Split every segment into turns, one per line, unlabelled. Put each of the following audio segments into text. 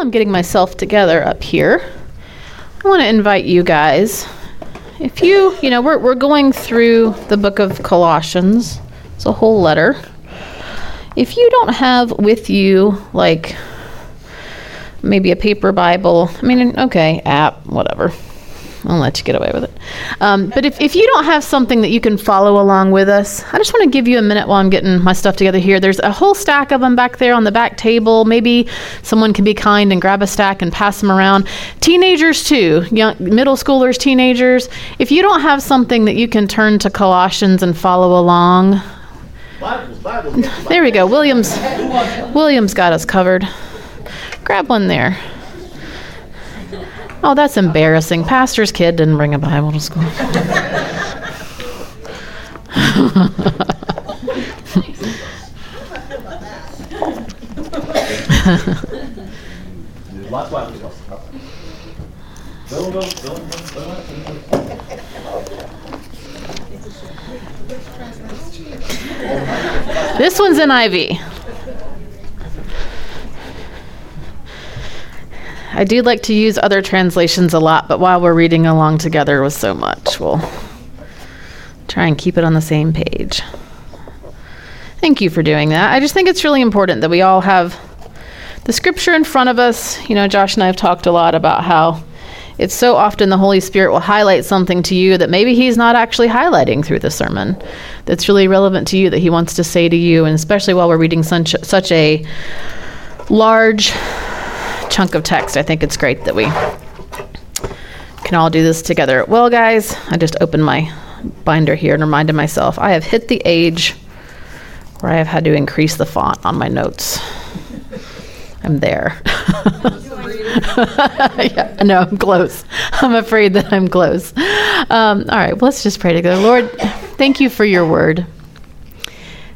while I'm getting myself together up here, I want to invite you guys. If you, you know, we're, we're going through the book of Colossians, it's a whole letter. If you don't have with you, like, maybe a paper Bible, I mean, okay, app, whatever. I'll let you get away with it. Um, but if, if you don't have something that you can follow along with us, I just want to give you a minute while I'm getting my stuff together here. There's a whole stack of them back there on the back table. Maybe someone can be kind and grab a stack and pass them around. Teenagers, too, young, middle schoolers, teenagers. If you don't have something that you can turn to Colossians and follow along, Bibles, Bibles, there we go. Williams, Williams got us covered. Grab one there. Oh, that's embarrassing. Pastor's kid didn't bring a Bible to school. this one's NIV. I do like to use other translations a lot, but while we're reading along together with so much, we'll try and keep it on the same page. Thank you for doing that. I just think it's really important that we all have the scripture in front of us. You know, Josh and I have talked a lot about how it's so often the Holy Spirit will highlight something to you that maybe He's not actually highlighting through the sermon that's really relevant to you that He wants to say to you, and especially while we're reading such, such a large chunk of text. I think it's great that we can all do this together. Well, guys, I just opened my binder here and reminded myself I have hit the age where I have had to increase the font on my notes. I'm there. yeah, no, I'm close. I'm afraid that I'm close. Um, all right, well, let's just pray together. Lord, thank you for your word.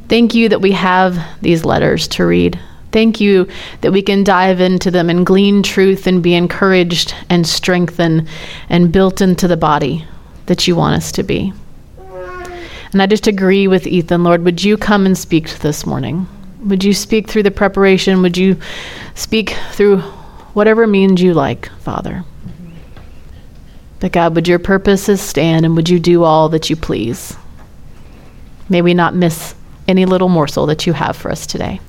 Thank you that we have these letters to read. Thank you that we can dive into them and glean truth and be encouraged and strengthened and built into the body that you want us to be. And I just agree with Ethan, Lord, would you come and speak this morning? Would you speak through the preparation? Would you speak through whatever means you like, Father? But God, would your purposes stand and would you do all that you please? May we not miss any little morsel that you have for us today.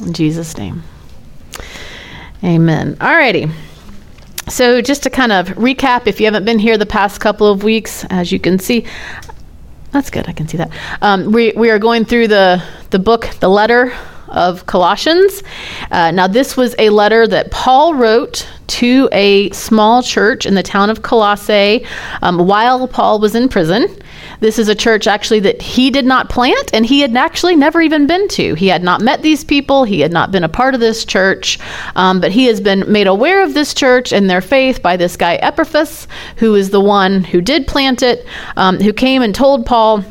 In Jesus' name. Amen. Alrighty. So, just to kind of recap, if you haven't been here the past couple of weeks, as you can see, that's good. I can see that. Um, we, we are going through the, the book, the letter of Colossians. Uh, now, this was a letter that Paul wrote to a small church in the town of Colossae um, while Paul was in prison. This is a church actually that he did not plant and he had actually never even been to. He had not met these people, he had not been a part of this church, um, but he has been made aware of this church and their faith by this guy Epaphras, who is the one who did plant it, um, who came and told Paul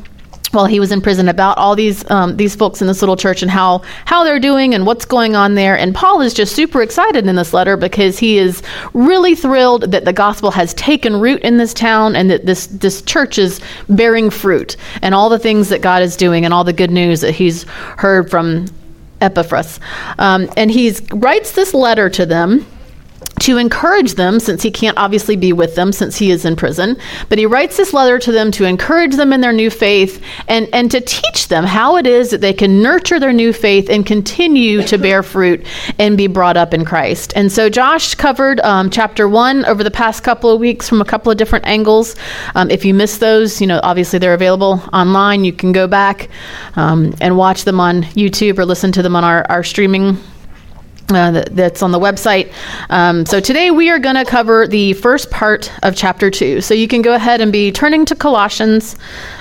while he was in prison about all these um, these folks in this little church and how how they're doing and what's going on there. And Paul is just super excited in this letter because he is really thrilled that the gospel has taken root in this town and that this this church is bearing fruit and all the things that God is doing and all the good news that he's heard from Epaphras. Um, and he writes this letter to them to encourage them, since he can't obviously be with them since he is in prison. But he writes this letter to them to encourage them in their new faith and, and to teach them how it is that they can nurture their new faith and continue to bear fruit and be brought up in Christ. And so Josh covered um, chapter one over the past couple of weeks from a couple of different angles. Um, if you missed those, you know, obviously they're available online. You can go back um, and watch them on YouTube or listen to them on our, our streaming uh, that, that's on the website. Um, so today we are going to cover the first part of chapter two. So you can go ahead and be turning to Colossians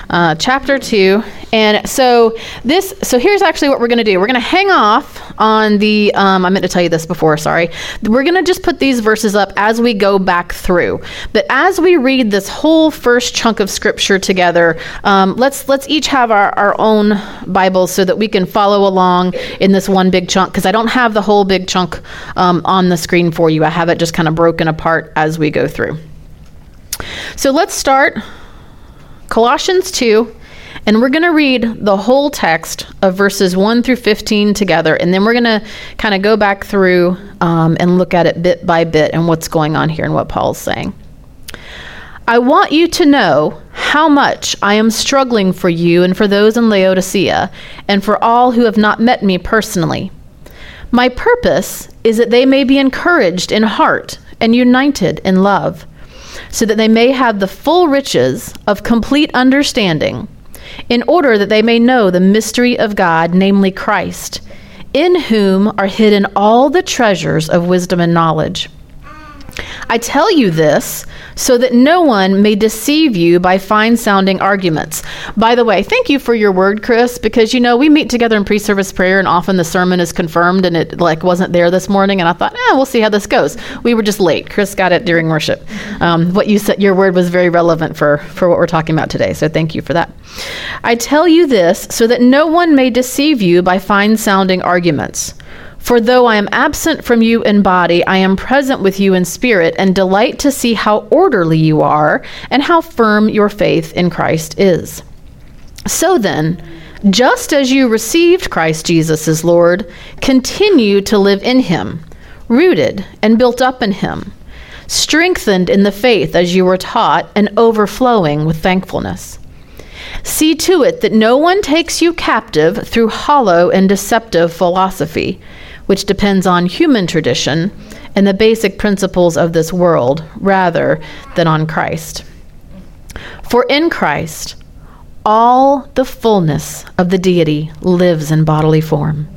uh, chapter 2. And so this, so here's actually what we're going to do. We're going to hang off on the, um, I meant to tell you this before, sorry. We're going to just put these verses up as we go back through. But as we read this whole first chunk of scripture together, um, let's, let's each have our, our own Bibles so that we can follow along in this one big chunk, because I don't have the whole big chunk um, on the screen for you. I have it just kind of broken apart as we go through. So let's start Colossians 2, And we're going to read the whole text of verses 1 through 15 together, and then we're going to kind of go back through um, and look at it bit by bit and what's going on here and what Paul's saying. I want you to know how much I am struggling for you and for those in Laodicea, and for all who have not met me personally. My purpose is that they may be encouraged in heart and united in love, so that they may have the full riches of complete understanding, in order that they may know the mystery of God, namely Christ, in whom are hidden all the treasures of wisdom and knowledge. I tell you this so that no one may deceive you by fine sounding arguments. By the way, thank you for your word, Chris, because you know, we meet together in pre service prayer and often the sermon is confirmed and it like wasn't there this morning. And I thought, eh, we'll see how this goes. We were just late. Chris got it during worship. Um, what you said, your word was very relevant for, for what we're talking about today. So thank you for that. I tell you this so that no one may deceive you by fine sounding arguments. For though I am absent from you in body, I am present with you in spirit, and delight to see how orderly you are, and how firm your faith in Christ is. So then, just as you received Christ Jesus as Lord, continue to live in him, rooted and built up in him, strengthened in the faith as you were taught, and overflowing with thankfulness. See to it that no one takes you captive through hollow and deceptive philosophy which depends on human tradition and the basic principles of this world rather than on Christ. For in Christ, all the fullness of the deity lives in bodily form.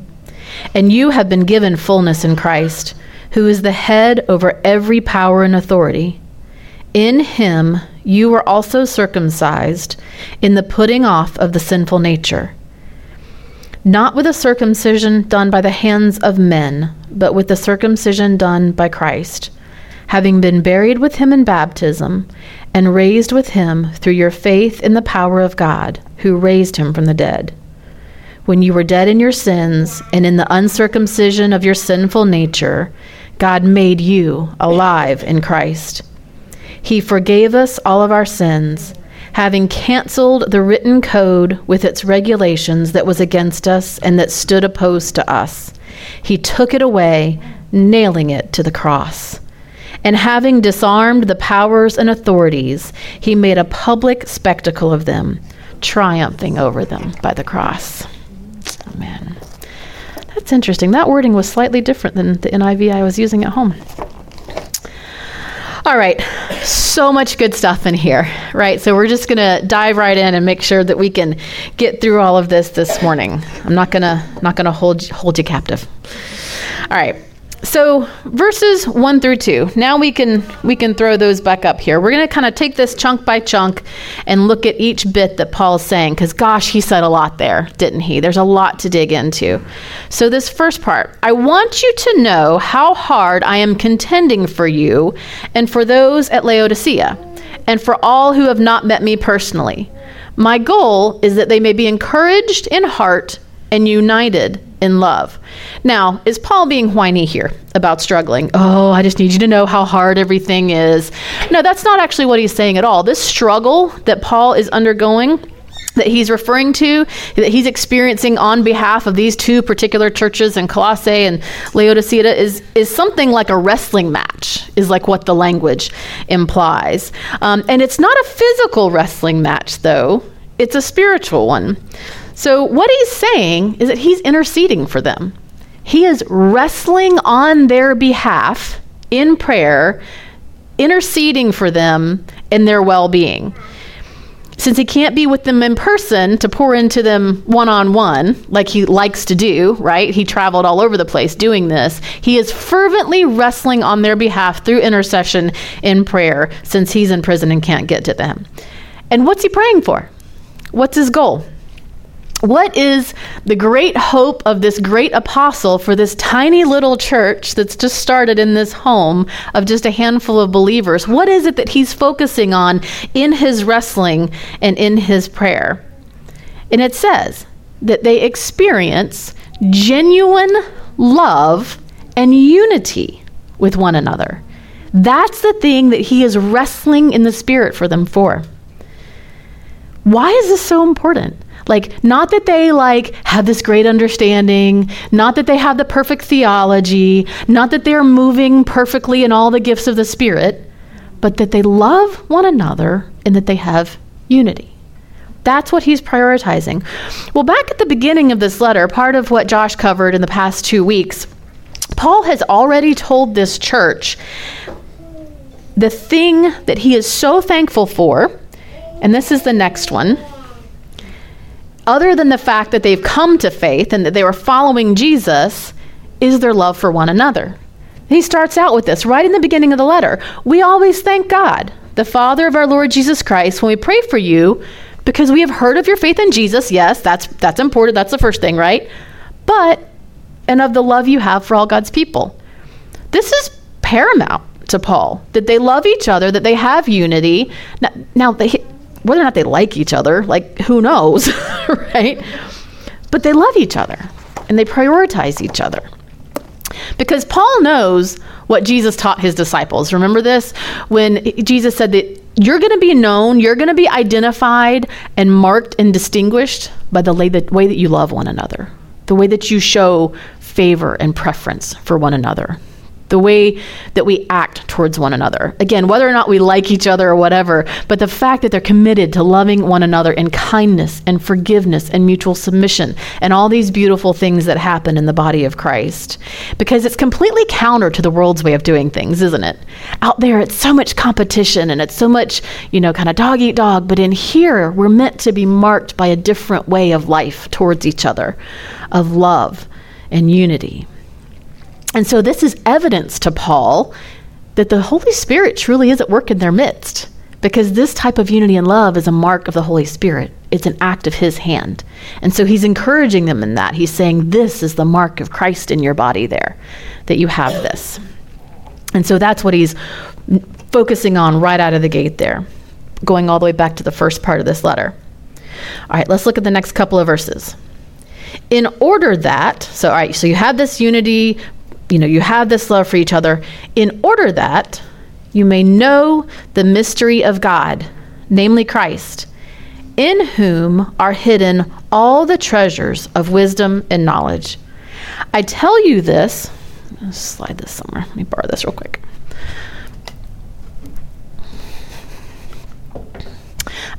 And you have been given fullness in Christ, who is the head over every power and authority. In him you were also circumcised in the putting off of the sinful nature not with a circumcision done by the hands of men, but with the circumcision done by Christ, having been buried with him in baptism, and raised with him through your faith in the power of God, who raised him from the dead. When you were dead in your sins and in the uncircumcision of your sinful nature, God made you alive in Christ. He forgave us all of our sins having canceled the written code with its regulations that was against us and that stood opposed to us. He took it away, nailing it to the cross. And having disarmed the powers and authorities, he made a public spectacle of them, triumphing over them by the cross. Amen. That's interesting. That wording was slightly different than the NIV I was using at home. All right, so much good stuff in here, right? So we're just going to dive right in and make sure that we can get through all of this this morning. I'm not going to not going to hold hold you captive. All right. So verses 1 through 2. Now we can we can throw those back up here. We're going to kind of take this chunk by chunk and look at each bit that Paul's saying cuz gosh, he said a lot there, didn't he? There's a lot to dig into. So this first part, I want you to know how hard I am contending for you and for those at Laodicea and for all who have not met me personally. My goal is that they may be encouraged in heart and united in love. Now, is Paul being whiny here about struggling? Oh, I just need you to know how hard everything is. No, that's not actually what he's saying at all. This struggle that Paul is undergoing that he's referring to, that he's experiencing on behalf of these two particular churches in Colossae and Laodicea, is, is something like a wrestling match, is like what the language implies. Um, and it's not a physical wrestling match, though, it's a spiritual one. So, what he's saying is that he's interceding for them. He is wrestling on their behalf in prayer, interceding for them in their well being. Since he can't be with them in person to pour into them one on one, like he likes to do, right? He traveled all over the place doing this. He is fervently wrestling on their behalf through intercession in prayer since he's in prison and can't get to them. And what's he praying for? What's his goal? What is the great hope of this great apostle for this tiny little church that's just started in this home of just a handful of believers? What is it that he's focusing on in his wrestling and in his prayer? And it says that they experience genuine love and unity with one another. That's the thing that he is wrestling in the spirit for them for. Why is this so important? Like, not that they like have this great understanding, not that they have the perfect theology, not that they're moving perfectly in all the gifts of the Spirit, but that they love one another and that they have unity. That's what he's prioritizing. Well, back at the beginning of this letter, part of what Josh covered in the past two weeks, Paul has already told this church the thing that he is so thankful for, and this is the next one. Other than the fact that they've come to faith and that they were following Jesus, is their love for one another. He starts out with this right in the beginning of the letter. We always thank God, the Father of our Lord Jesus Christ, when we pray for you because we have heard of your faith in Jesus. Yes, that's that's important. That's the first thing, right? But and of the love you have for all God's people. This is paramount to Paul that they love each other, that they have unity. Now, now they, whether or not they like each other, like who knows, right? But they love each other and they prioritize each other. Because Paul knows what Jesus taught his disciples. Remember this? When Jesus said that you're going to be known, you're going to be identified and marked and distinguished by the way that, you love one another, the way that you show favor and preference for one another the way that we act towards one another. Again, whether or not we like each other or whatever, but the fact that they're committed to loving one another in kindness and forgiveness and mutual submission and all these beautiful things that happen in the body of Christ. Because it's completely counter to the world's way of doing things, isn't it? Out there, it's so much competition and it's so much, you know, kind of dog eat dog. But in here, we're meant to be marked by a different way of life towards each other, of love and unity. And so this is evidence to Paul that the Holy Spirit truly is at work in their midst because this type of unity and love is a mark of the Holy Spirit. It's an act of his hand. And so he's encouraging them in that. He's saying, This is the mark of Christ in your body there, that you have this. And so that's what he's focusing on right out of the gate there, going all the way back to the first part of this letter. All right, let's look at the next couple of verses. In order that, so all right, so you have this unity, you know, you have this love for each other in order that you may know the mystery of God, namely Christ, in whom are hidden all the treasures of wisdom and knowledge. I tell you this, slide this somewhere. Let me borrow this real quick.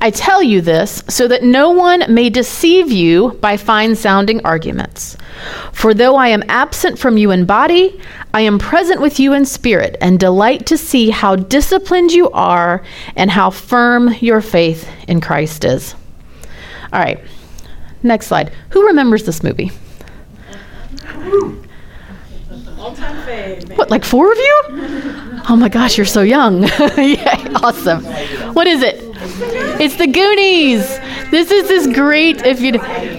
I tell you this so that no one may deceive you by fine sounding arguments. For though I am absent from you in body, I am present with you in spirit, and delight to see how disciplined you are and how firm your faith in Christ is. All right, next slide. Who remembers this movie? What, like four of you? Oh my gosh, you're so young. awesome. What is it? It's the Goonies. This is this great if you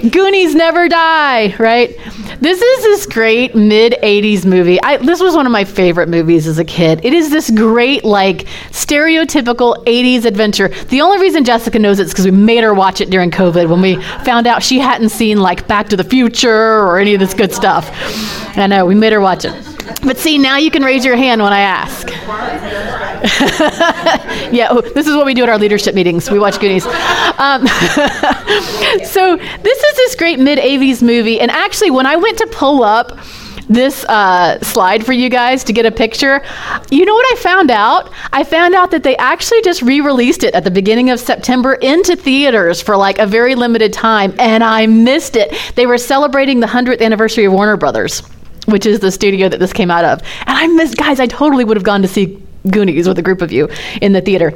Goonies never die, right? This is this great mid 80s movie. I, this was one of my favorite movies as a kid. It is this great like stereotypical 80s adventure. The only reason Jessica knows it is because we made her watch it during COVID when we found out she hadn't seen like Back to the Future or any of this good stuff. I know, we made her watch it. But see, now you can raise your hand when I ask. yeah, oh, this is what we do at our leadership meetings. We watch Goonies. Um, so this is this great mid 80s movie. And actually, when I went to pull up this uh, slide for you guys to get a picture. You know what I found out? I found out that they actually just re released it at the beginning of September into theaters for like a very limited time, and I missed it. They were celebrating the 100th anniversary of Warner Brothers which is the studio that this came out of. And I miss, guys, I totally would have gone to see Goonies with a group of you in the theater.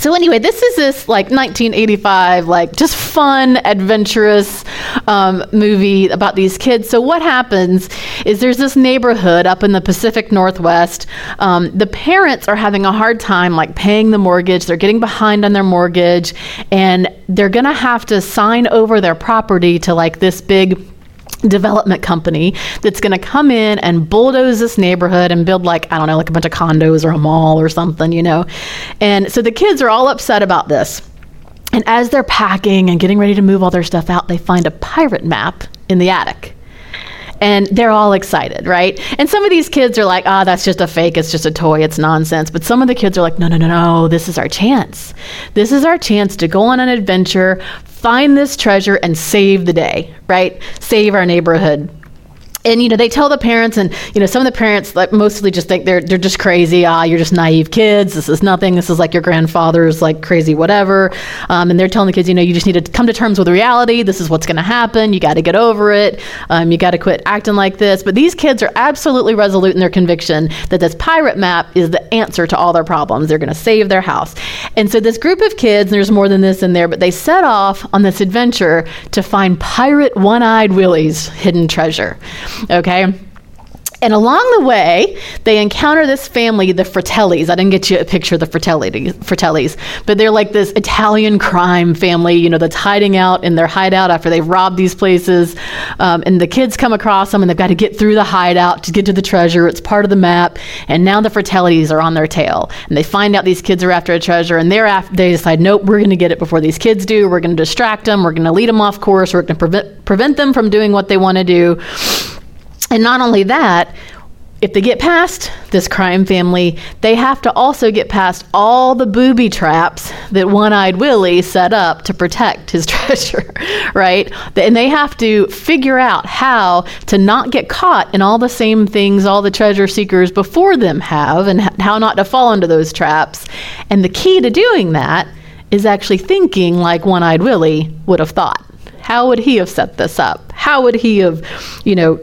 So anyway, this is this like 1985, like just fun, adventurous um, movie about these kids. So what happens is there's this neighborhood up in the Pacific Northwest. Um, the parents are having a hard time like paying the mortgage. They're getting behind on their mortgage, and they're gonna have to sign over their property to like this big development company that's going to come in and bulldoze this neighborhood and build like i don't know like a bunch of condos or a mall or something you know? And so the kids are all upset about this. And as they're packing and getting ready to move all their stuff out they find a pirate map in the attic and they're all excited, right? And some of these kids are like, ah, oh, that's just a fake, it's just a toy, it's nonsense. But some of the kids are like, no, no, no, no, this is our chance. This is our chance to go on an adventure, find this treasure, and save the day, right? Save our neighborhood and you know they tell the parents and you know some of the parents like mostly just think they're they're just crazy. Ah you're just naive kids. This is nothing. This is like your grandfather's like crazy whatever. Um, and they're telling the kids you know you just need to come to terms with reality. This is what's going to happen. You got to get over it. Um, you got to quit acting like this. But these kids are absolutely resolute in their conviction that this pirate map is the answer to all their problems. They're going to save their house. And so this group of kids there's more than this in there but they set off on this adventure to find pirate one-eyed willie's hidden treasure Okay. And along the way, they encounter this family, the Fratellis. I didn't get you a picture of the Fratelli, Fratellis, but they're like this Italian crime family, you know, that's hiding out in their hideout after they've robbed these places. Um, and the kids come across them and they've got to get through the hideout to get to the treasure. It's part of the map. And now the Fratellis are on their tail. And they find out these kids are after a treasure and they're after, they decide, nope, we're going to get it before these kids do. We're going to distract them. We're going to lead them off course. We're going to prevent, prevent them from doing what they want to do. And not only that, if they get past this crime family, they have to also get past all the booby traps that One Eyed Willie set up to protect his treasure, right? And they have to figure out how to not get caught in all the same things all the treasure seekers before them have and how not to fall into those traps. And the key to doing that is actually thinking like One Eyed Willie would have thought. How would he have set this up? How would he have, you know,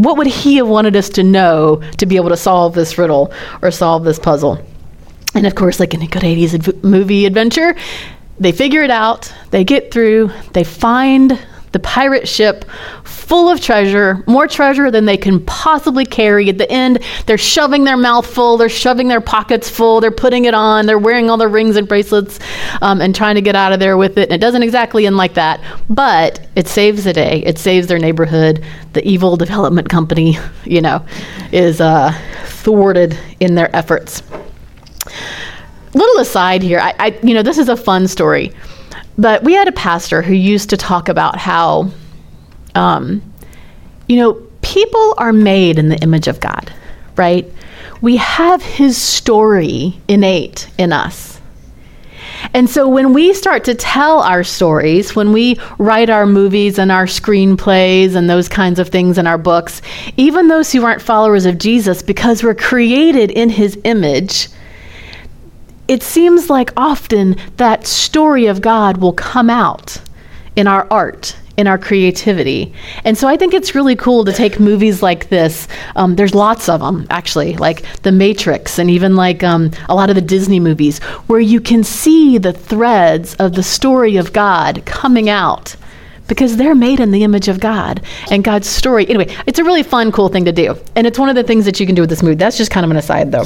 what would he have wanted us to know to be able to solve this riddle or solve this puzzle? And of course, like in a good 80s adv- movie adventure, they figure it out, they get through, they find the pirate ship full of treasure, more treasure than they can possibly carry. At the end, they're shoving their mouth full, they're shoving their pockets full, they're putting it on, they're wearing all their rings and bracelets um, and trying to get out of there with it. And it doesn't exactly end like that, but it saves the day. It saves their neighborhood. The evil development company, you know, is uh, thwarted in their efforts. Little aside here, I, I, you know, this is a fun story, but we had a pastor who used to talk about how um, you know, people are made in the image of God, right? We have his story innate in us. And so when we start to tell our stories, when we write our movies and our screenplays and those kinds of things in our books, even those who aren't followers of Jesus, because we're created in his image, it seems like often that story of God will come out in our art in our creativity. And so I think it's really cool to take movies like this. Um, there's lots of them, actually, like The Matrix and even like um, a lot of the Disney movies, where you can see the threads of the story of God coming out because they're made in the image of God and God's story. Anyway, it's a really fun, cool thing to do. And it's one of the things that you can do with this movie. That's just kind of an aside, though.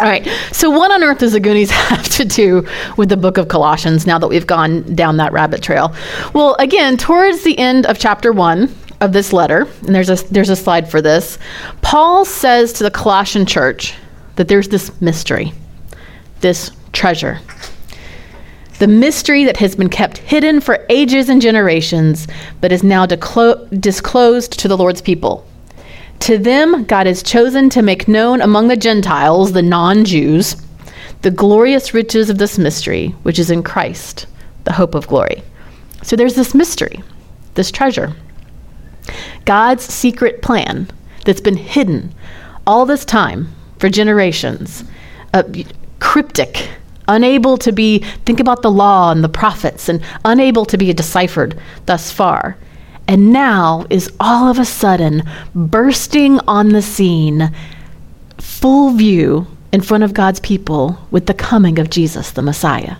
All right. So, what on earth does the Goonies have to do with the book of Colossians now that we've gone down that rabbit trail? Well, again, towards the end of chapter one of this letter, and there's a, there's a slide for this, Paul says to the Colossian church that there's this mystery, this treasure. The mystery that has been kept hidden for ages and generations, but is now declo- disclosed to the Lord's people. To them, God has chosen to make known among the Gentiles, the non Jews, the glorious riches of this mystery, which is in Christ, the hope of glory. So there's this mystery, this treasure. God's secret plan that's been hidden all this time for generations, uh, cryptic, unable to be, think about the law and the prophets, and unable to be deciphered thus far and now is all of a sudden bursting on the scene, full view in front of God's people with the coming of Jesus, the Messiah.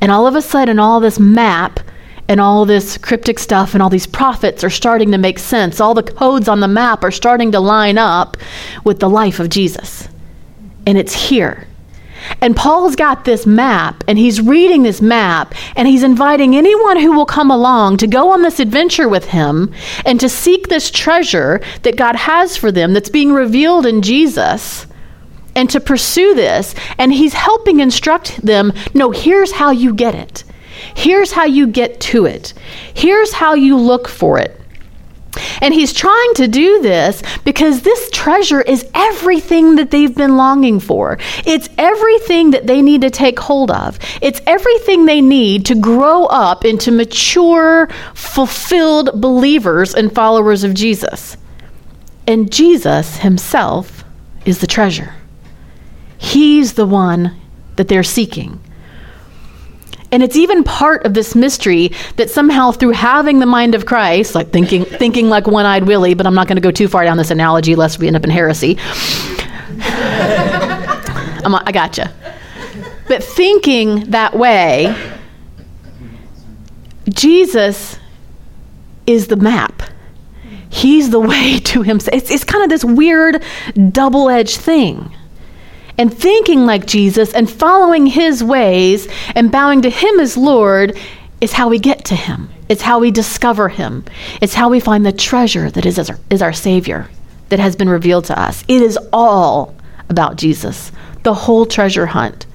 And all of a sudden, all this map and all this cryptic stuff and all these prophets are starting to make sense. All the codes on the map are starting to line up with the life of Jesus. And it's here. And Paul's got this map, and he's reading this map, and he's inviting anyone who will come along to go on this adventure with him and to seek this treasure that God has for them that's being revealed in Jesus and to pursue this. And he's helping instruct them no, here's how you get it. Here's how you get to it. Here's how you look for it. And he's trying to do this because this treasure is everything that they've been longing for. It's everything that they need to take hold of. It's everything they need to grow up into mature, fulfilled believers and followers of Jesus. And Jesus himself is the treasure. He's the one that they're seeking. And it's even part of this mystery that somehow through having the mind of Christ, like thinking thinking like one-eyed Willie, but I'm not going to go too far down this analogy lest we end up in heresy. I'm, I gotcha. But thinking that way, Jesus is the map. He's the way to himself. It's, it's kind of this weird double edged thing. And thinking like Jesus and following his ways and bowing to him as Lord is how we get to him. It's how we discover him. It's how we find the treasure that is our, is our Savior that has been revealed to us. It is all about Jesus, the whole treasure hunt.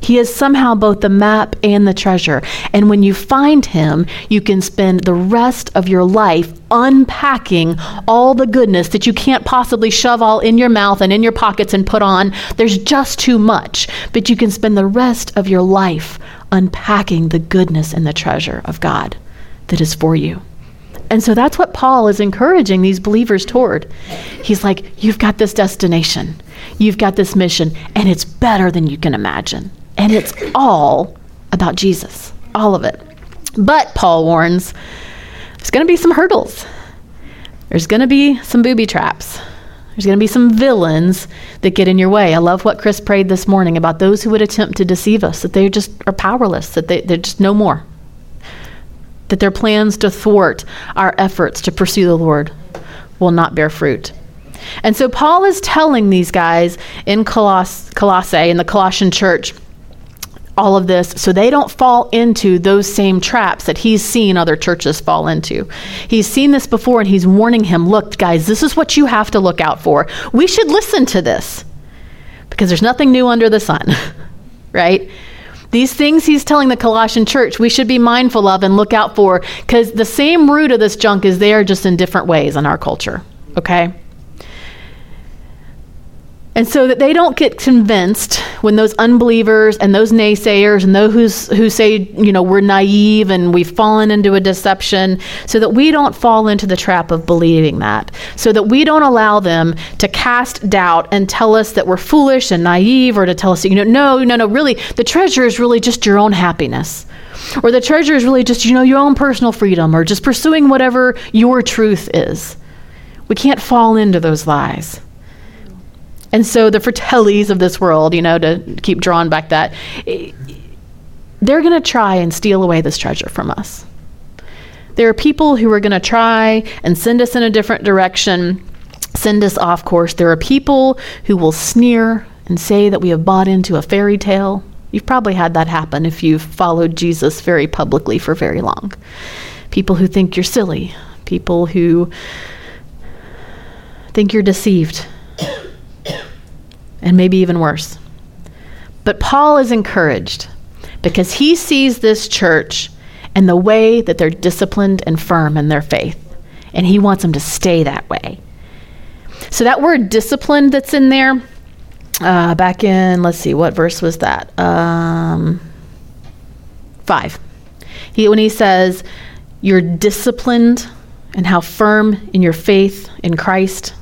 He is somehow both the map and the treasure. And when you find him, you can spend the rest of your life unpacking all the goodness that you can't possibly shove all in your mouth and in your pockets and put on. There's just too much. But you can spend the rest of your life unpacking the goodness and the treasure of God that is for you. And so that's what Paul is encouraging these believers toward. He's like, You've got this destination, you've got this mission, and it's better than you can imagine. And it's all about Jesus, all of it. But, Paul warns, there's going to be some hurdles. There's going to be some booby traps. There's going to be some villains that get in your way. I love what Chris prayed this morning about those who would attempt to deceive us, that they just are powerless, that they, they're just no more. That their plans to thwart our efforts to pursue the Lord will not bear fruit. And so Paul is telling these guys in Coloss- Colossae, in the Colossian church, all of this so they don't fall into those same traps that he's seen other churches fall into. He's seen this before and he's warning him look, guys, this is what you have to look out for. We should listen to this because there's nothing new under the sun, right? These things he's telling the Colossian church we should be mindful of and look out for because the same root of this junk is there just in different ways in our culture, okay? And so that they don't get convinced when those unbelievers and those naysayers and those who say, you know, we're naive and we've fallen into a deception, so that we don't fall into the trap of believing that. So that we don't allow them to cast doubt and tell us that we're foolish and naive or to tell us, you know, no, no, no, really, the treasure is really just your own happiness. Or the treasure is really just, you know, your own personal freedom or just pursuing whatever your truth is. We can't fall into those lies. And so the Fratellis of this world, you know, to keep drawing back that, they're going to try and steal away this treasure from us. There are people who are going to try and send us in a different direction, send us off course. There are people who will sneer and say that we have bought into a fairy tale. You've probably had that happen if you've followed Jesus very publicly for very long. People who think you're silly, people who think you're deceived and maybe even worse. But Paul is encouraged because he sees this church and the way that they're disciplined and firm in their faith, and he wants them to stay that way. So, that word disciplined that's in there, uh, back in, let's see, what verse was that? Um, five. He, when he says, You're disciplined and how firm in your faith in Christ,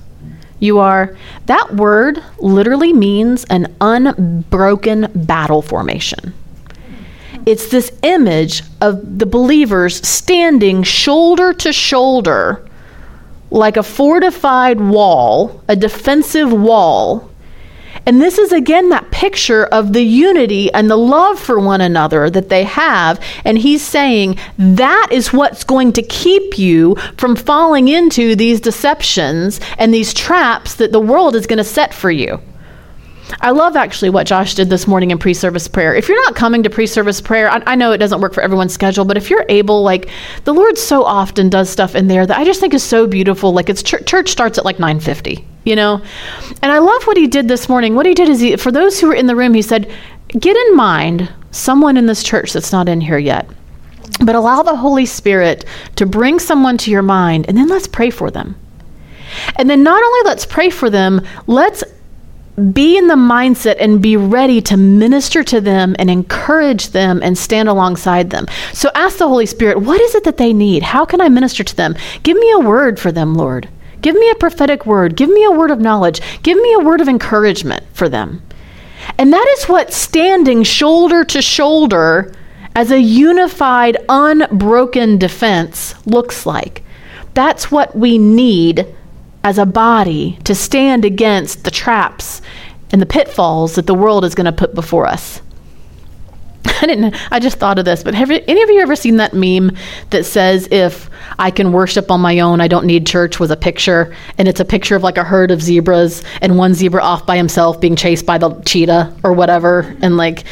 you are, that word literally means an unbroken battle formation. It's this image of the believers standing shoulder to shoulder like a fortified wall, a defensive wall, and this is again that picture of the unity and the love for one another that they have. And he's saying that is what's going to keep you from falling into these deceptions and these traps that the world is going to set for you. I love actually what Josh did this morning in pre service prayer. If you're not coming to pre service prayer, I, I, know it doesn't work for everyone's schedule, but if you're able, like the Lord so often does stuff in there that I just think is so beautiful. Like it's ch- church starts at like 950 you know? And I love what he did this morning. What he did is, he, for those who were in the room, he said, Get in mind someone in this church that's not in here yet. But allow the Holy Spirit to bring someone to your mind, and then let's pray for them. And then not only let's pray for them, let's be in the mindset and be ready to minister to them and encourage them and stand alongside them. So ask the Holy Spirit, what is it that they need? How can I minister to them? Give me a word for them, Lord. Give me a prophetic word. Give me a word of knowledge. Give me a word of encouragement for them. And that is what standing shoulder to shoulder as a unified, unbroken defense looks like. That's what we need as a body to stand against the traps and the pitfalls that the world is going to put before us. I didn't. I just thought of this, but have any of you ever seen that meme that says, "If I can worship on my own, I don't need church"? Was a picture, and it's a picture of like a herd of zebras and one zebra off by himself being chased by the cheetah or whatever, and like.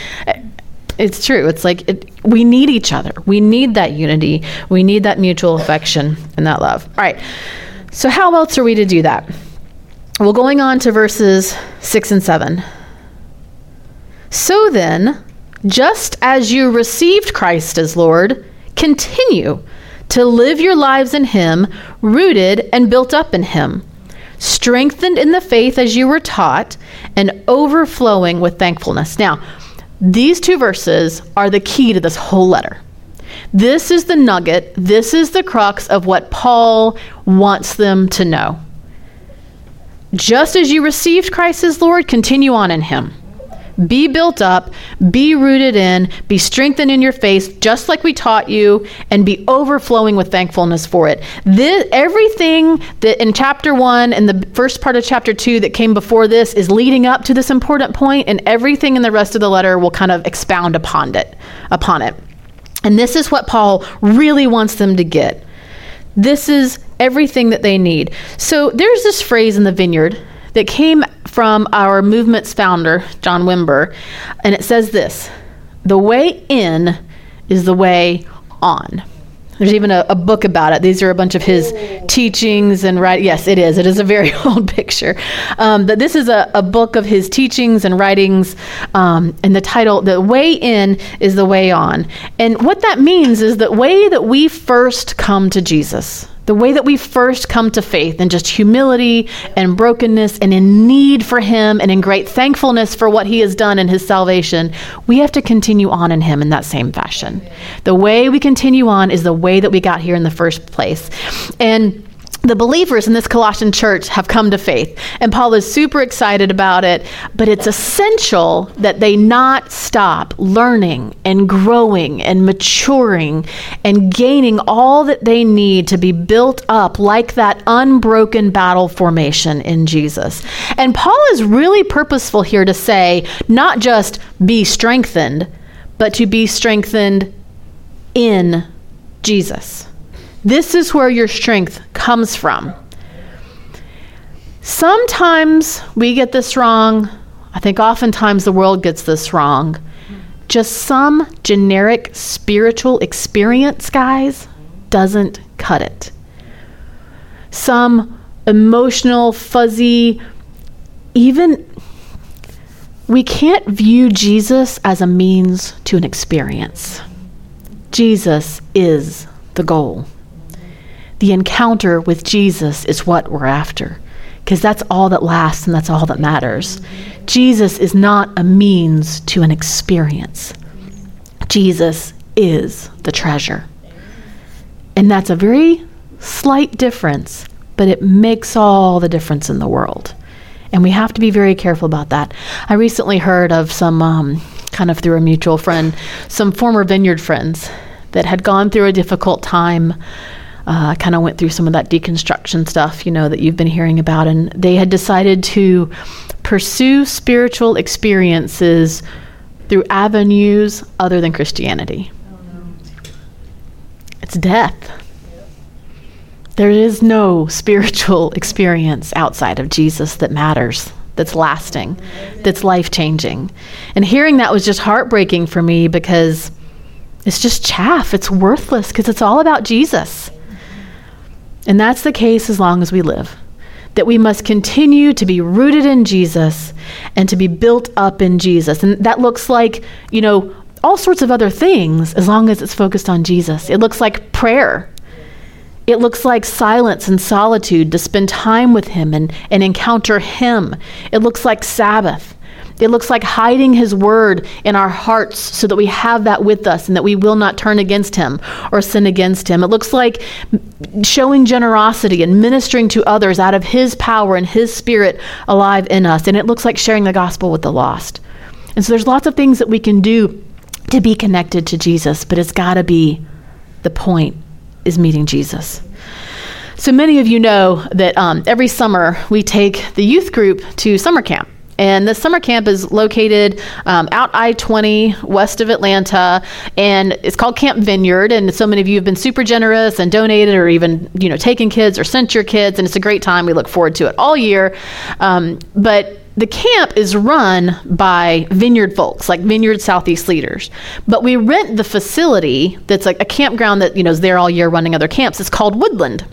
It's true. It's like it, we need each other. We need that unity. We need that mutual affection and that love. All right. So, how else are we to do that? Well, going on to verses 6 and 7. So then, just as you received Christ as Lord, continue to live your lives in Him, rooted and built up in Him, strengthened in the faith as you were taught, and overflowing with thankfulness. Now, these two verses are the key to this whole letter. This is the nugget, this is the crux of what Paul wants them to know. Just as you received Christ as Lord, continue on in him. Be built up, be rooted in, be strengthened in your faith, just like we taught you, and be overflowing with thankfulness for it. This, everything that in chapter one and the first part of chapter two that came before this is leading up to this important point, and everything in the rest of the letter will kind of expound upon it. Upon it. And this is what Paul really wants them to get. This is everything that they need. So there's this phrase in the vineyard that came from our movement's founder, John Wimber, and it says this The way in is the way on. There's even a, a, book about it. These are a bunch of his teachings and write. Yes, it is. It is a very old picture. Um, but this is a, a, book of his teachings and writings. Um, and the title, "The Way In, is the Way On." And what that means is the way that we first come to Jesus the way that we first come to faith in just humility and brokenness and in need for Him and in great thankfulness for what He has done in His salvation, we have to continue on in Him in that same fashion. The way we continue on is the way that we got here in the first place. And the believers in this Colossian church have come to faith, and Paul is super excited about it. But it's essential that they not stop learning and growing and maturing and gaining all that they need to be built up like that unbroken battle formation in Jesus. And Paul is really purposeful here to say not just be strengthened, but to be strengthened in Jesus. This is where your strength comes from. Sometimes we get this wrong. I think oftentimes the world gets this wrong. Just some generic spiritual experience, guys, doesn't cut it. Some emotional, fuzzy, even we can't view Jesus as a means to an experience. Jesus is the goal the encounter with Jesus is what we're after because that's all that lasts and that's all that matters. Jesus is not a means to an experience, Jesus is the treasure. And that's a very slight difference, but it makes all the difference in the world. And we have to be very careful about that. I recently heard of some, um, kind of through a mutual friend, some former vineyard friends that had gone through a difficult time uh, kind of went through some of that deconstruction stuff, you know, that you've been hearing about. And they had decided to pursue spiritual experiences through avenues other than Christianity. It's death. There is no spiritual experience outside of Jesus that matters, that's lasting, that's life changing. And hearing that was just heartbreaking for me because it's just chaff. It's worthless because it's all about Jesus. And that's the case as long as we live. That we must continue to be rooted in Jesus and to be built up in Jesus. And that looks like, you know, all sorts of other things as long as it's focused on Jesus. It looks like prayer. It looks like silence and solitude to spend time with Him and, and encounter Him. It looks like Sabbath. It looks like hiding His word in our hearts so that we have that with us and that we will not turn against Him or sin against Him. It looks like showing generosity and ministering to others out of His power and His Spirit alive in us. And it looks like sharing the gospel with the lost. And so there's lots of things that we can do to be connected to Jesus, but it's got to be the point is meeting Jesus. So many of you know that um, every summer we take the youth group to summer camp. And the summer camp is located um, out I 20 west of Atlanta, and it's called Camp Vineyard. And so many of you have been super generous and donated, or even you know taken kids or sent your kids, and it's a great time. We look forward to it all year. Um, but the camp is run by vineyard folks, like Vineyard Southeast leaders. But we rent the facility that's like a campground that you know is there all year running other camps. It's called Woodland.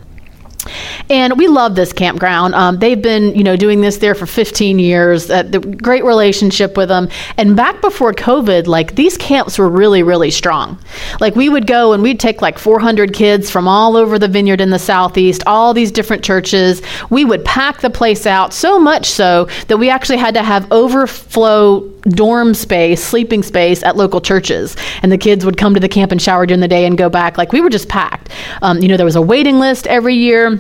And we love this campground. Um, they've been, you know, doing this there for 15 years. Uh, the great relationship with them. And back before COVID, like these camps were really, really strong. Like we would go and we'd take like 400 kids from all over the vineyard in the southeast, all these different churches. We would pack the place out so much so that we actually had to have overflow dorm space, sleeping space at local churches. And the kids would come to the camp and shower during the day and go back. Like we were just packed. Um, you know, there was a waiting list every year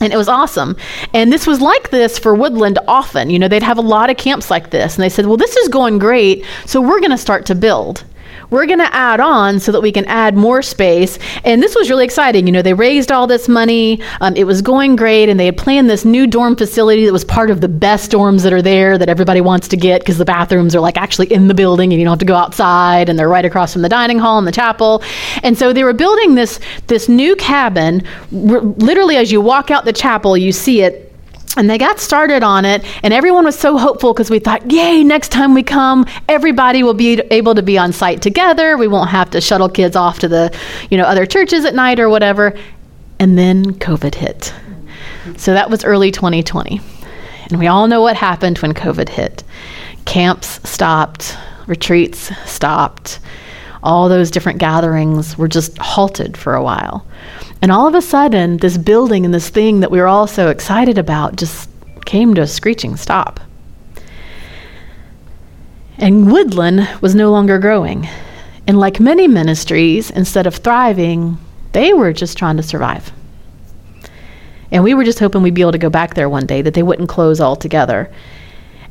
and it was awesome. And this was like this for Woodland often. You know, they'd have a lot of camps like this. And they said, well, this is going great, so we're going to start to build we're going to add on so that we can add more space. And this was really exciting. You know, they raised all this money, um, it was going great, and they had planned this new dorm facility that was part of the best dorms that are there that everybody wants to get because the bathrooms are like actually in the building and you don't have to go outside and they're right across from the dining hall and the chapel. And so they were building this this new cabin. R- literally, as you walk out the chapel, you see it and they got started on it, and everyone was so hopeful because we thought, yay, next time we come, everybody will be able to be on site together. We won't have to shuttle kids off to the, you know, other churches at night or whatever. And then COVID hit. So that was early 2020. And we all know what happened when COVID hit. Camps stopped, retreats stopped, all those different gatherings were just halted for a while. And all of a sudden, this building and this thing that we were all so excited about just came to a screeching stop. And Woodland was no longer growing. And like many ministries, instead of thriving, they were just trying to survive. And we were just hoping we'd be able to go back there one day, that they wouldn't close altogether.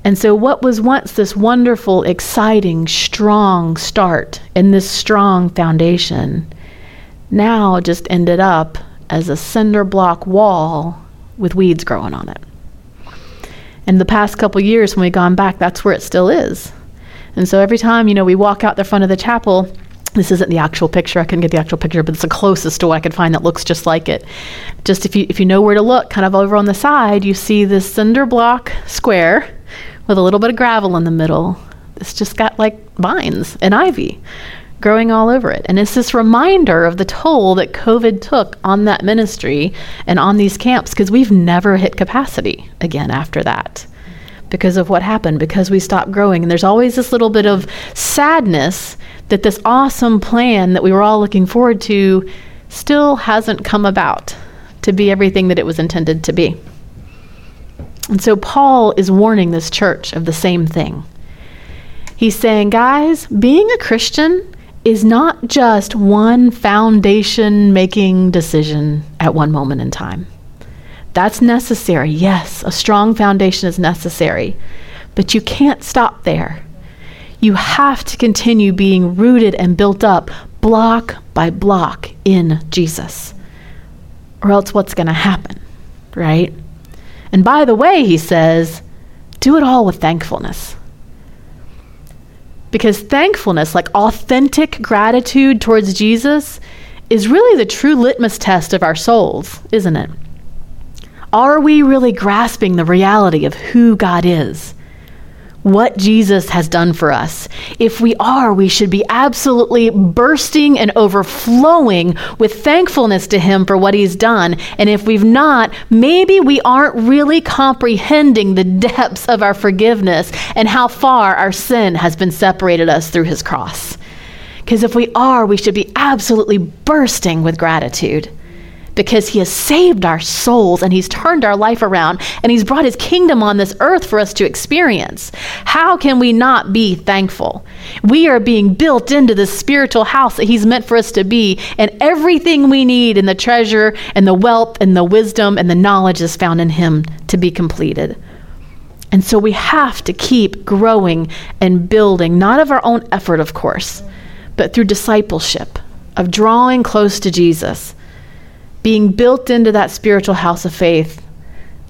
And so, what was once this wonderful, exciting, strong start and this strong foundation now just ended up as a cinder block wall with weeds growing on it. And the past couple years, when we've gone back, that's where it still is. And so every time, you know, we walk out the front of the chapel, this isn't the actual picture. I couldn't get the actual picture, but it's the closest to what I could find that looks just like it. Just if you if you know where to look, kind of over on the side, you see this cinder block square with a little bit of gravel in the middle. It's just got like vines and ivy growing all over it. And it's this reminder of the toll that COVID took on that ministry and on these camps because we've never hit capacity again after that because of what happened, because we stopped growing. And there's always this little bit of sadness that this awesome plan that we were all looking forward to still hasn't come about to be everything that it was intended to be. And so Paul is warning this church of the same thing. He's saying, guys, being a Christian is not just one foundation making decision at one moment in time. That's necessary. Yes, a strong foundation is necessary. But you can't stop there. You have to continue being rooted and built up block by block in Jesus. Or else what's going to happen, right? And by the way, he says, do it all with thankfulness. Because thankfulness, like authentic gratitude towards Jesus, is really the true litmus test of our souls, isn't it? Are we really grasping the reality of who God is? What Jesus has done for us. If we are, we should be absolutely bursting and overflowing with thankfulness to Him for what He's done. And if we've not, maybe we aren't really comprehending the depths of our forgiveness and how far our sin has been separated us through His cross. Because if we are, we should be absolutely bursting with gratitude because he has saved our souls and he's turned our life around and he's brought his kingdom on this earth for us to experience. How can we not be thankful? We are being built into this spiritual house that he's meant for us to be, and everything we need in the treasure and the wealth and the wisdom and the knowledge is found in him to be completed. And so we have to keep growing and building, not of our own effort, of course, but through discipleship, of drawing close to Jesus being built into that spiritual house of faith,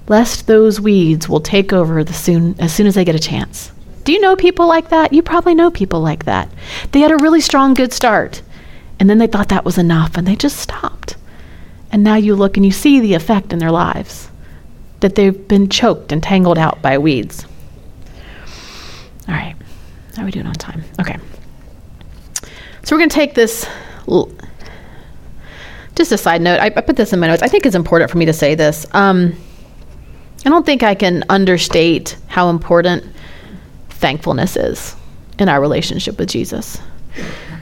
lest those weeds will take over the soon, as soon as they get a chance. Do you know people like that? You probably know people like that. They had a really strong, good start, and then they thought that was enough, and they just stopped. And now you look and you see the effect in their lives that they've been choked and tangled out by weeds. All right. How are we doing on time? Okay. So we're going to take this just a side note, I, I, put this in my notes. I think it's important for me to say this. Um, I don't think I can understate how important thankfulness is in our relationship with Jesus.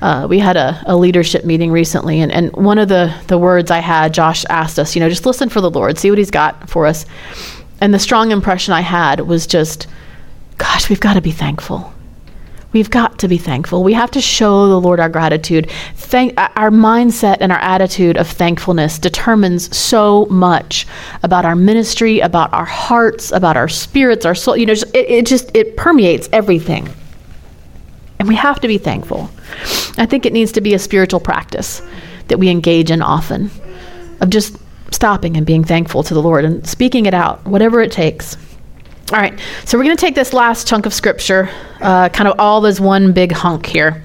Uh, we had a, a, leadership meeting recently, and, and one of the, the words I had, Josh asked us, you know, just listen for the Lord, see what He's got for us. And the strong impression I had was just, gosh, we've got to be thankful. We've got to be thankful. We have to show the Lord our gratitude. Thank, uh, our mindset and our attitude of thankfulness determines so much about our ministry, about our hearts, about our spirits, our soul. You know, it, it just it permeates everything. And we have to be thankful. I think it needs to be a spiritual practice that we engage in often of just stopping and being thankful to the Lord and speaking it out, whatever it takes. All right, so we're going to take this last chunk of scripture, uh, kind of all as one big hunk here.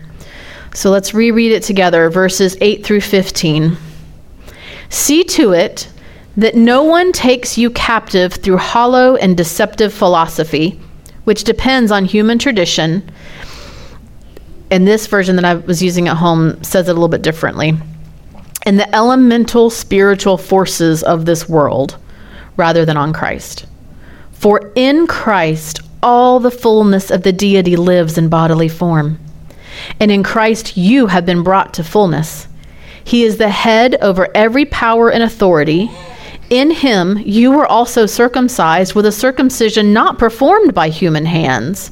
So let's reread it together, verses 8 through 15. See to it that no one takes you captive through hollow and deceptive philosophy, which depends on human tradition. And this version that I was using at home says it a little bit differently. And the elemental spiritual forces of this world rather than on Christ. For in Christ all the fullness of the deity lives in bodily form. And in Christ you have been brought to fullness. He is the head over every power and authority. In him you were also circumcised with a circumcision not performed by human hands.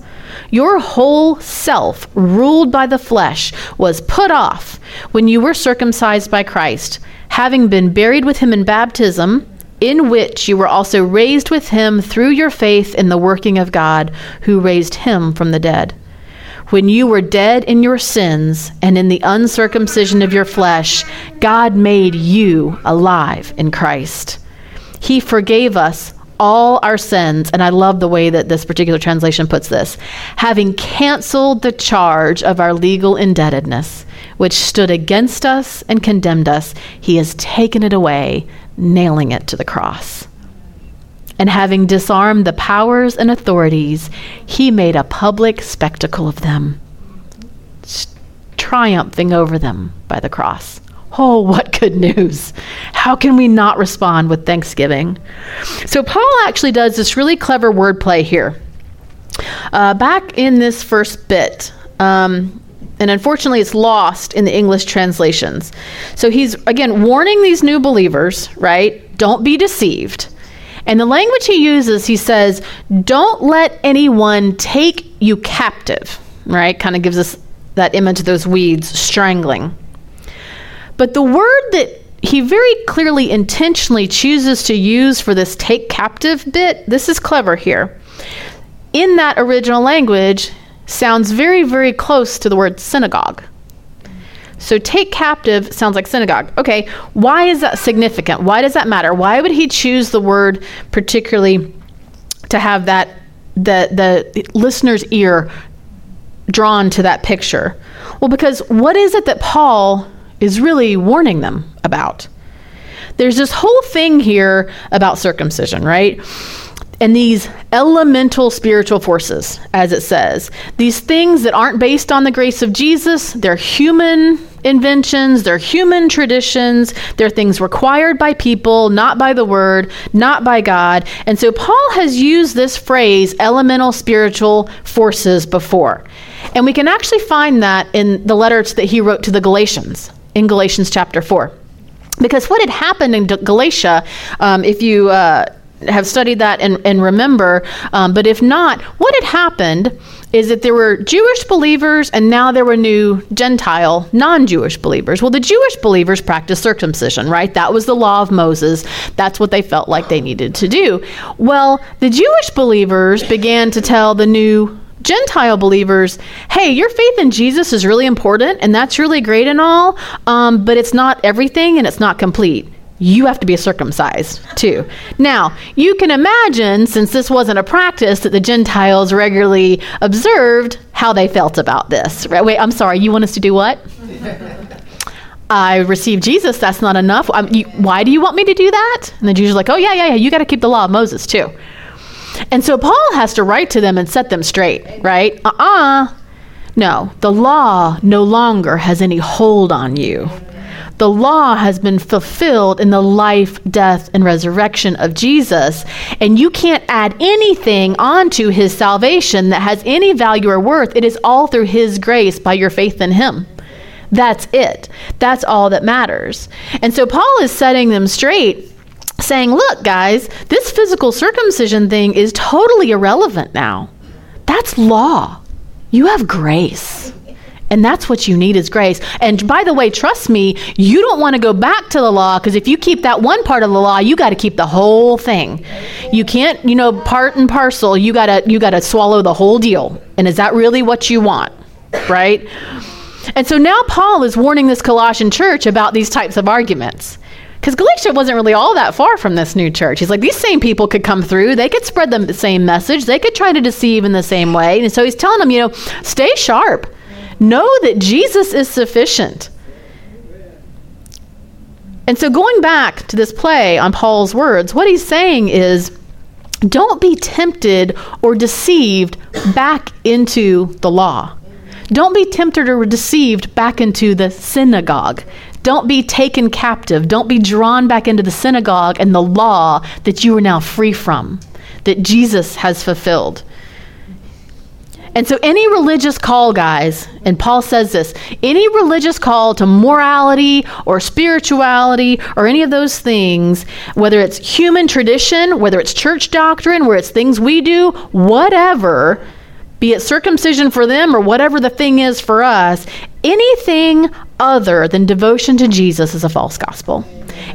Your whole self, ruled by the flesh, was put off when you were circumcised by Christ, having been buried with him in baptism in which you were also raised with him through your faith in the working of God, who raised him from the dead. When you were dead in your sins and in the uncircumcision of your flesh, God made you alive in Christ. He forgave us all our sins, and I love the way that this particular translation puts this, having canceled the charge of our legal indebtedness, which stood against us and condemned us, he has taken it away, nailing it to the cross. And having disarmed the powers and authorities, he made a public spectacle of them, triumphing over them by the cross. Oh, what good news! How can we not respond with thanksgiving? So, Paul actually does this really clever wordplay here. Uh, back in this first bit, um, and unfortunately it's lost in the English translations. So he's again warning these new believers, right? Don't be deceived. And the language he uses, he says, don't let anyone take you captive, right? Kind of gives us that image of those weeds strangling. But the word that he very clearly intentionally chooses to use for this take captive bit, this is clever here. In that original language, sounds very, very close to the word synagogue. So take captive sounds like synagogue. Okay, why is that significant? Why does that matter? Why would he choose the word particularly to have that the the listener's ear drawn to that picture? Well, because what is it that Paul is really warning them about? There's this whole thing here about circumcision, right? And these elemental spiritual forces, as it says, these things that aren't based on the grace of Jesus, they're human, inventions, they're human traditions, they're things required by people, not by the word, not by God. And so Paul has used this phrase, elemental spiritual forces, before. And we can actually find that in the letters that he wrote to the Galatians, in Galatians chapter 4. Because what had happened in Galatia, um, if you uh, have studied that and, and remember, um, but if not, what had happened is that there were Jewish believers and now there were new Gentile, non Jewish believers. Well, the Jewish believers practiced circumcision, right? That was the law of Moses. That's what they felt like they needed to do. Well, the Jewish believers began to tell the new Gentile believers, hey, your faith in Jesus is really important and that's really great and all, um, but it's not everything and it's not complete. You have to be circumcised too. Now, you can imagine, since this wasn't a practice that the Gentiles regularly observed, how they felt about this. Right? Wait, I'm sorry, you want us to do what? I received Jesus, that's not enough. You, why do you want me to do that? And the Jews are like, oh, yeah, yeah, yeah, you got to keep the law of Moses too. And so Paul has to write to them and set them straight, right? Uh uh-uh. uh No, the law no longer has any hold on you. The law has been fulfilled in the life, death, and resurrection of Jesus. And you can't add anything onto his salvation that has any value or worth. It is all through his grace by your faith in him. That's it. That's all that matters. And so Paul is setting them straight saying, look, guys, this physical circumcision thing is totally irrelevant now. That's law. You have grace. And that's what you need is grace. And by the way, trust me, you don't want to go back to the law because if you keep that one part of the law, you got to keep the whole thing. You can't, you know, part and parcel. You got to you got to swallow the whole deal. And is that really what you want? Right? And so now Paul is warning this Colossian church about these types of arguments because Galatia wasn't really all that far from this new church. He's like, these same people could come through. They could spread the same message. They could try to deceive in the same way. And so he's telling them, you know, stay sharp. Know that Jesus is sufficient. And so going back to this play on Paul's words, what he's saying is, don't be tempted or deceived back into the law. Don't be tempted or deceived back into the synagogue. Don't be taken captive. Don't be drawn back into the synagogue and the law that you are now free from, that Jesus has fulfilled. And so, any religious call, guys, and Paul says this any religious call to morality or spirituality or any of those things, whether it's human tradition, whether it's church doctrine, where it's things we do, whatever, be it circumcision for them or whatever the thing is for us, anything other than devotion to Jesus is a false gospel.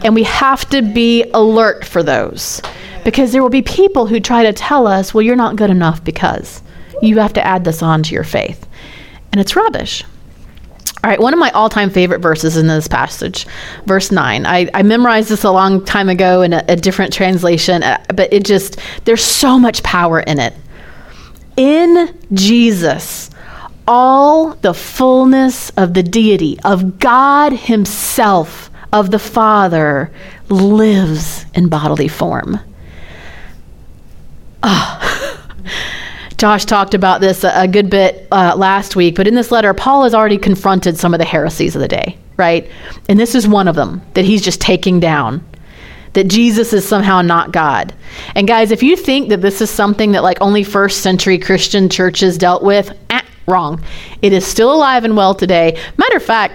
And we have to be alert for those because there will be people who try to tell us, well, you're not good enough because you have to add this on to your faith. And it's rubbish. All right, one of my all time favorite verses in this passage, verse 9. I, I memorized this a long time ago in a, a different translation, uh, but it just, there's so much power in it. In Jesus, all the fullness of the deity, of God Himself, of the Father, lives in bodily form. Oh. Josh talked about this a, good bit uh, last week, but in this letter, Paul has already confronted some of the heresies of the day, right? And this is one of them that he's just taking down that Jesus is somehow not God. And guys, if you think that this is something that like only first century Christian churches dealt with, eh, wrong. It is still alive and well today. Matter of fact,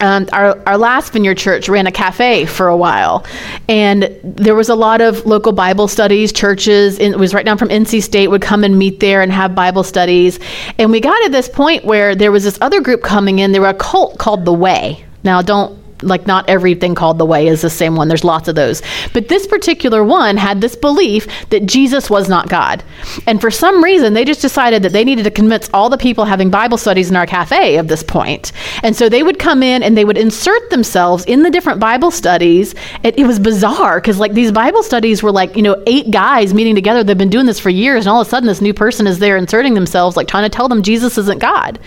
um, our, our last vineyard church ran a cafe for a while and there was a lot of local bible studies churches it was right down from nc state would come and meet there and have bible studies. And we got to this point where there was this other group coming in. They were a cult called the way. Now don't like not everything called the way is the same one. There's lots of those. But this particular one had this belief that Jesus was not God. And for some reason, they just decided that they needed to convince all the people having Bible studies in our cafe of this point. And so they would come in and they would insert themselves in the different Bible studies. It, it was bizarre because like these Bible studies were like, you know, eight guys meeting together. They've been doing this for years. And all of a sudden this new person is there inserting themselves, like trying to tell them Jesus isn't God.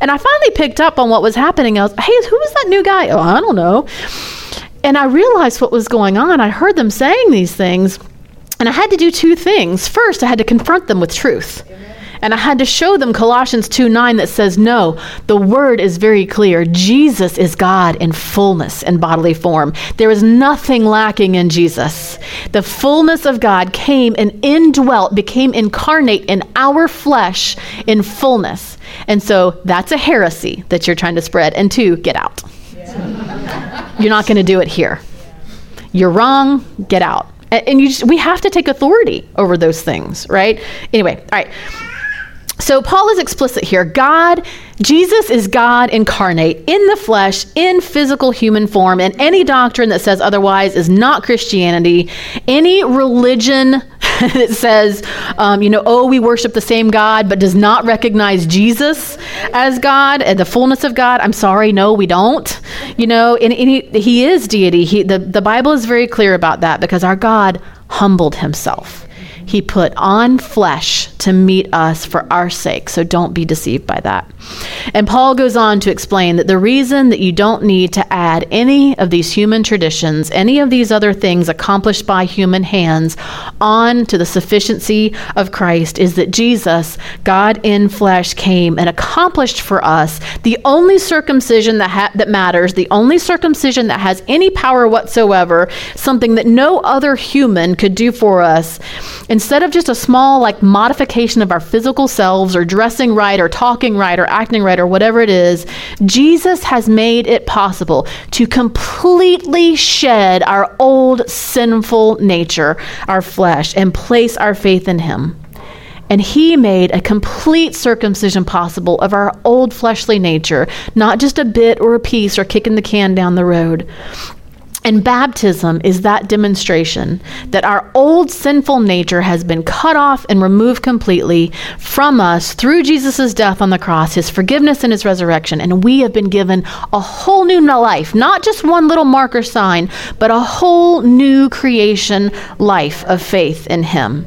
And I finally picked up on what was happening. I was, hey, who was that new guy? Oh, I don't don't know. And I realized what was going on. I heard them saying these things, and I had to do two things. First, I had to confront them with truth. And I had to show them Colossians 2 9 that says, no, the word is very clear. Jesus is God in fullness and bodily form. There is nothing lacking in Jesus. The fullness of God came and indwelt, became incarnate in our flesh in fullness. And so that's a heresy that you're trying to spread. And two, get out. You're not going to do it here. You're wrong, get out. And you just, we have to take authority over those things, right? Anyway, all right. So Paul is explicit here. God, Jesus is God incarnate in the flesh, in physical human form, and any doctrine that says otherwise is not Christianity. Any religion that says, um, you know, oh, we worship the same God, but does not recognize Jesus as God and the fullness of God. I'm sorry, no, we don't. You know, and, and he, he is deity. He, the, the Bible is very clear about that because our God humbled himself. He put on flesh to meet us for our sake. So don't be deceived by that. And Paul goes on to explain that the reason that you don't need to add any of these human traditions, any of these other things accomplished by human hands, on to the sufficiency of Christ is that Jesus, God in flesh, came and accomplished for us the only circumcision that, ha- that matters, the only circumcision that has any power whatsoever, something that no other human could do for us. Instead of just a small like modification of our physical selves or dressing right or talking right or acting right or whatever it is, Jesus has made it possible to completely shed our old sinful nature, our flesh, and place our faith in him. And he made a complete circumcision possible of our old fleshly nature, not just a bit or a piece or kicking the can down the road. And baptism is that demonstration that our old sinful nature has been cut off and removed completely from us through Jesus' death on the cross, his forgiveness and his resurrection. And we have been given a whole new life, not just one little marker sign, but a whole new creation life of faith in him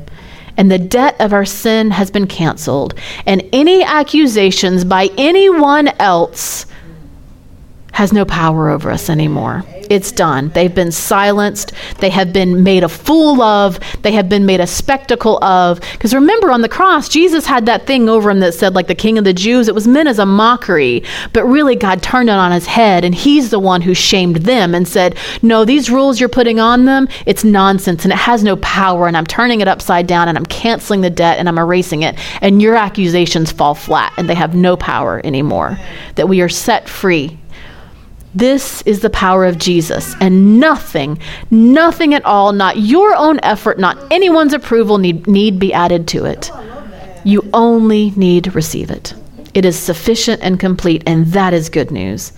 and the debt of our sin has been canceled, and any accusations by anyone else has no power over us anymore. It's done. They've been silenced. They have been made a fool of. They have been made a spectacle of. Because remember, on the cross, Jesus had that thing over him that said, like the king of the Jews. It was meant as a mockery, but really God turned it on his head, and he's the one who shamed them and said, No, these rules you're putting on them, it's nonsense and it has no power, and I'm turning it upside down and I'm canceling the debt and I'm erasing it. And your accusations fall flat and they have no power anymore. That we are set free this is the power of Jesus, and nothing, nothing at all, not your own effort, not anyone's approval, need, need be added to it. You only need to receive it. It is sufficient and complete, and that is good news.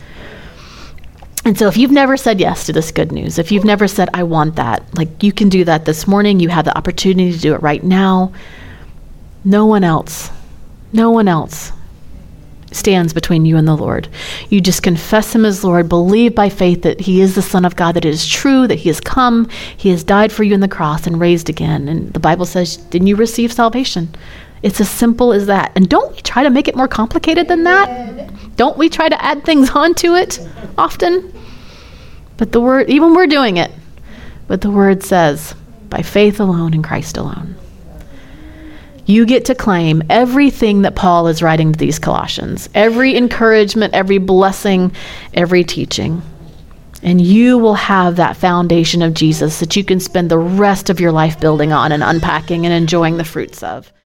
And so, if you've never said yes to this good news, if you've never said, I want that, like you can do that this morning, you have the opportunity to do it right now. No one else, no one else stands between you and the Lord. You just confess Him as Lord, believe by faith that He is the Son of God, that it is true, that He has come, He has died for you in the cross and raised again. And the Bible says, Didn't you receive salvation? It's as simple as that. And don't we try to make it more complicated than that? Don't we try to add things onto it often? But the word, even we're doing it. But the word says, by faith alone in Christ alone you get to claim everything that Paul is writing to these Colossians every encouragement, every blessing, every teaching. And you will have that foundation of Jesus that you can spend the rest of your life building on and unpacking and enjoying the fruits of.